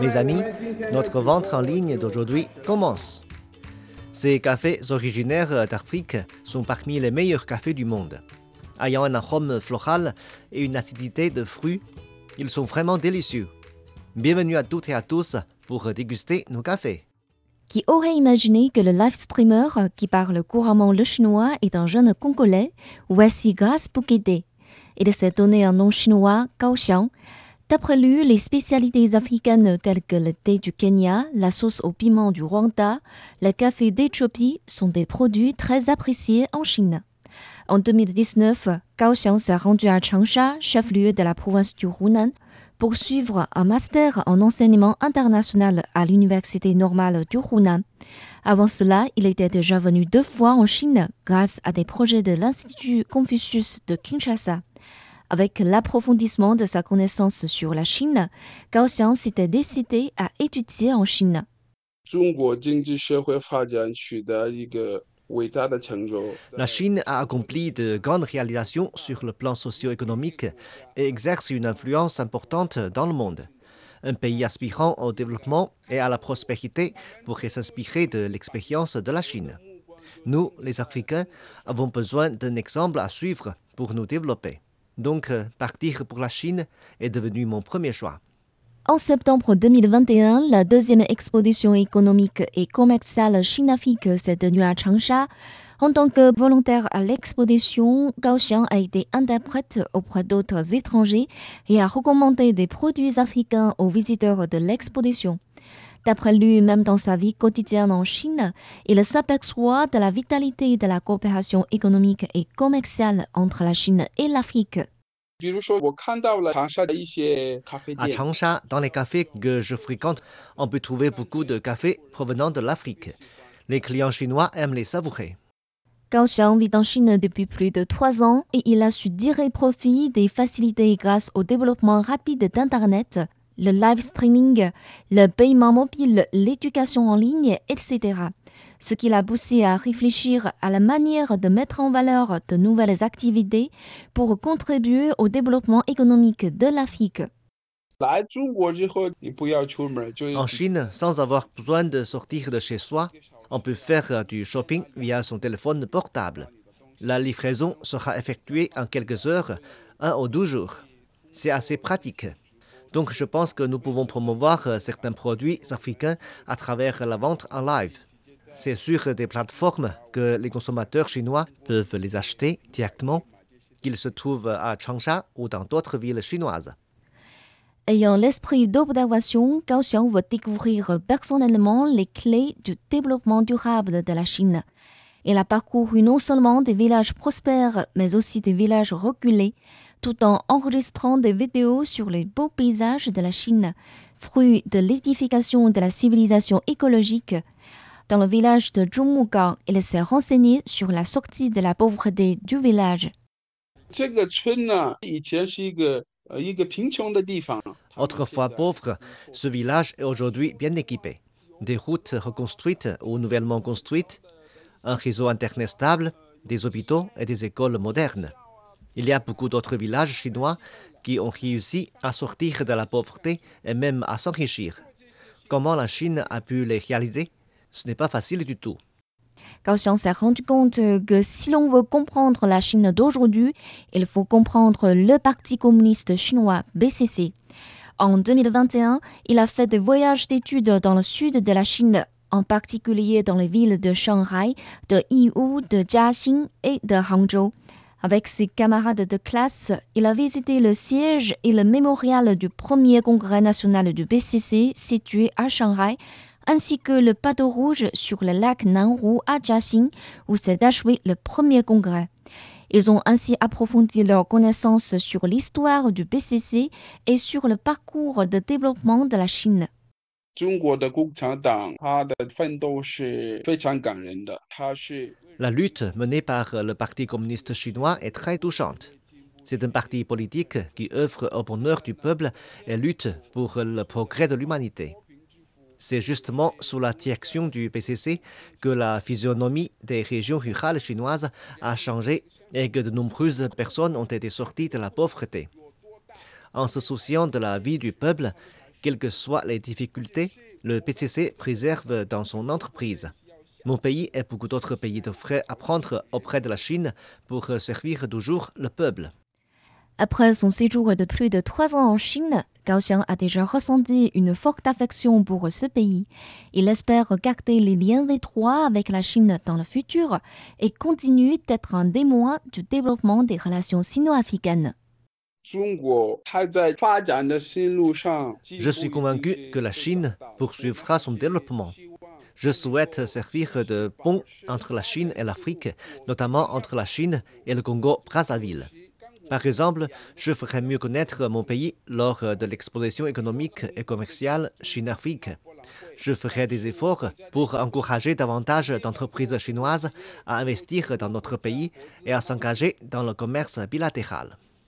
Mes amis, notre vente en ligne d'aujourd'hui commence. Ces cafés originaires d'Afrique sont parmi les meilleurs cafés du monde. Ayant un arôme floral et une acidité de fruits, ils sont vraiment délicieux. Bienvenue à toutes et à tous pour déguster nos cafés. Qui aurait imaginé que le live streamer qui parle couramment le chinois est un jeune congolais, voici grâce. Il s'est donné un nom chinois, Kaoxiang. D'après lui, les spécialités africaines telles que le thé du Kenya, la sauce au piment du Rwanda, le café d'Éthiopie sont des produits très appréciés en Chine. En 2019, Kaoxiang s'est rendu à Changsha, chef-lieu de la province du Hunan, pour suivre un master en enseignement international à l'Université normale du Hunan. Avant cela, il était déjà venu deux fois en Chine grâce à des projets de l'Institut Confucius de Kinshasa. Avec l'approfondissement de sa connaissance sur la Chine, Gao Xiang s'était décidé à étudier en Chine. La Chine a accompli de grandes réalisations sur le plan socio-économique et exerce une influence importante dans le monde. Un pays aspirant au développement et à la prospérité pourrait s'inspirer de l'expérience de la Chine. Nous, les Africains, avons besoin d'un exemple à suivre pour nous développer. Donc, partir pour la Chine est devenu mon premier choix. En septembre 2021, la deuxième exposition économique et commerciale Chine-Afrique s'est tenue à Changsha. En tant que volontaire à l'exposition, Gao Xiang a été interprète auprès d'autres étrangers et a recommandé des produits africains aux visiteurs de l'exposition. D'après lui, même dans sa vie quotidienne en Chine, il s'aperçoit de la vitalité de la coopération économique et commerciale entre la Chine et l'Afrique. À Changsha, dans les cafés que je fréquente, on peut trouver beaucoup de cafés provenant de l'Afrique. Les clients chinois aiment les savourer. Gao Xiang vit en Chine depuis plus de trois ans et il a su tirer profit des facilités grâce au développement rapide d'Internet, le live streaming, le paiement mobile, l'éducation en ligne, etc ce qui l'a poussé à réfléchir à la manière de mettre en valeur de nouvelles activités pour contribuer au développement économique de l'Afrique. En Chine, sans avoir besoin de sortir de chez soi, on peut faire du shopping via son téléphone portable. La livraison sera effectuée en quelques heures, un ou deux jours. C'est assez pratique. Donc je pense que nous pouvons promouvoir certains produits africains à travers la vente en live. C'est sur des plateformes que les consommateurs chinois peuvent les acheter directement, qu'ils se trouvent à Changsha ou dans d'autres villes chinoises. Ayant l'esprit d'observation, Gao Xiang veut découvrir personnellement les clés du développement durable de la Chine. Il a parcouru non seulement des villages prospères, mais aussi des villages reculés, tout en enregistrant des vidéos sur les beaux paysages de la Chine, fruit de l'édification de la civilisation écologique dans le village de Zhongmugang, il s'est renseigné sur la sortie de la pauvreté du village. Autrefois pauvre, ce village est aujourd'hui bien équipé. Des routes reconstruites ou nouvellement construites, un réseau Internet stable, des hôpitaux et des écoles modernes. Il y a beaucoup d'autres villages chinois qui ont réussi à sortir de la pauvreté et même à s'enrichir. Comment la Chine a pu les réaliser? Ce n'est pas facile du tout. Gao Xiang s'est rendu compte que si l'on veut comprendre la Chine d'aujourd'hui, il faut comprendre le Parti communiste chinois BCC. En 2021, il a fait des voyages d'études dans le sud de la Chine, en particulier dans les villes de Shanghai, de Yiwu, de Jiaxing et de Hangzhou. Avec ses camarades de classe, il a visité le siège et le mémorial du premier congrès national du BCC situé à Shanghai, ainsi que le panneau rouge sur le lac Nanhu à Jiaxing, où s'est achevé le premier congrès. Ils ont ainsi approfondi leurs connaissances sur l'histoire du PCC et sur le parcours de développement de la Chine. La lutte menée par le Parti communiste chinois est très touchante. C'est un parti politique qui œuvre au bonheur du peuple et lutte pour le progrès de l'humanité. C'est justement sous la direction du PCC que la physionomie des régions rurales chinoises a changé et que de nombreuses personnes ont été sorties de la pauvreté. En se souciant de la vie du peuple, Quelles que soient les difficultés, le PCC préserve dans son entreprise. Mon pays et beaucoup d'autres pays devraient apprendre auprès de la Chine pour servir toujours le peuple. Après son séjour de plus de trois ans en Chine, Gao Xiang a déjà ressenti une forte affection pour ce pays. Il espère garder les liens étroits avec la Chine dans le futur et continue d'être un témoin du développement des relations sino-africaines. Je suis convaincu que la Chine poursuivra son développement. Je souhaite servir de pont entre la Chine et l'Afrique, notamment entre la Chine et le Congo-Brazzaville. Par exemple, je ferai mieux connaître mon pays lors de l'exposition économique et commerciale Chine-Afrique. Je ferai des efforts pour encourager davantage d'entreprises chinoises à investir dans notre pays et à s'engager dans le commerce bilatéral.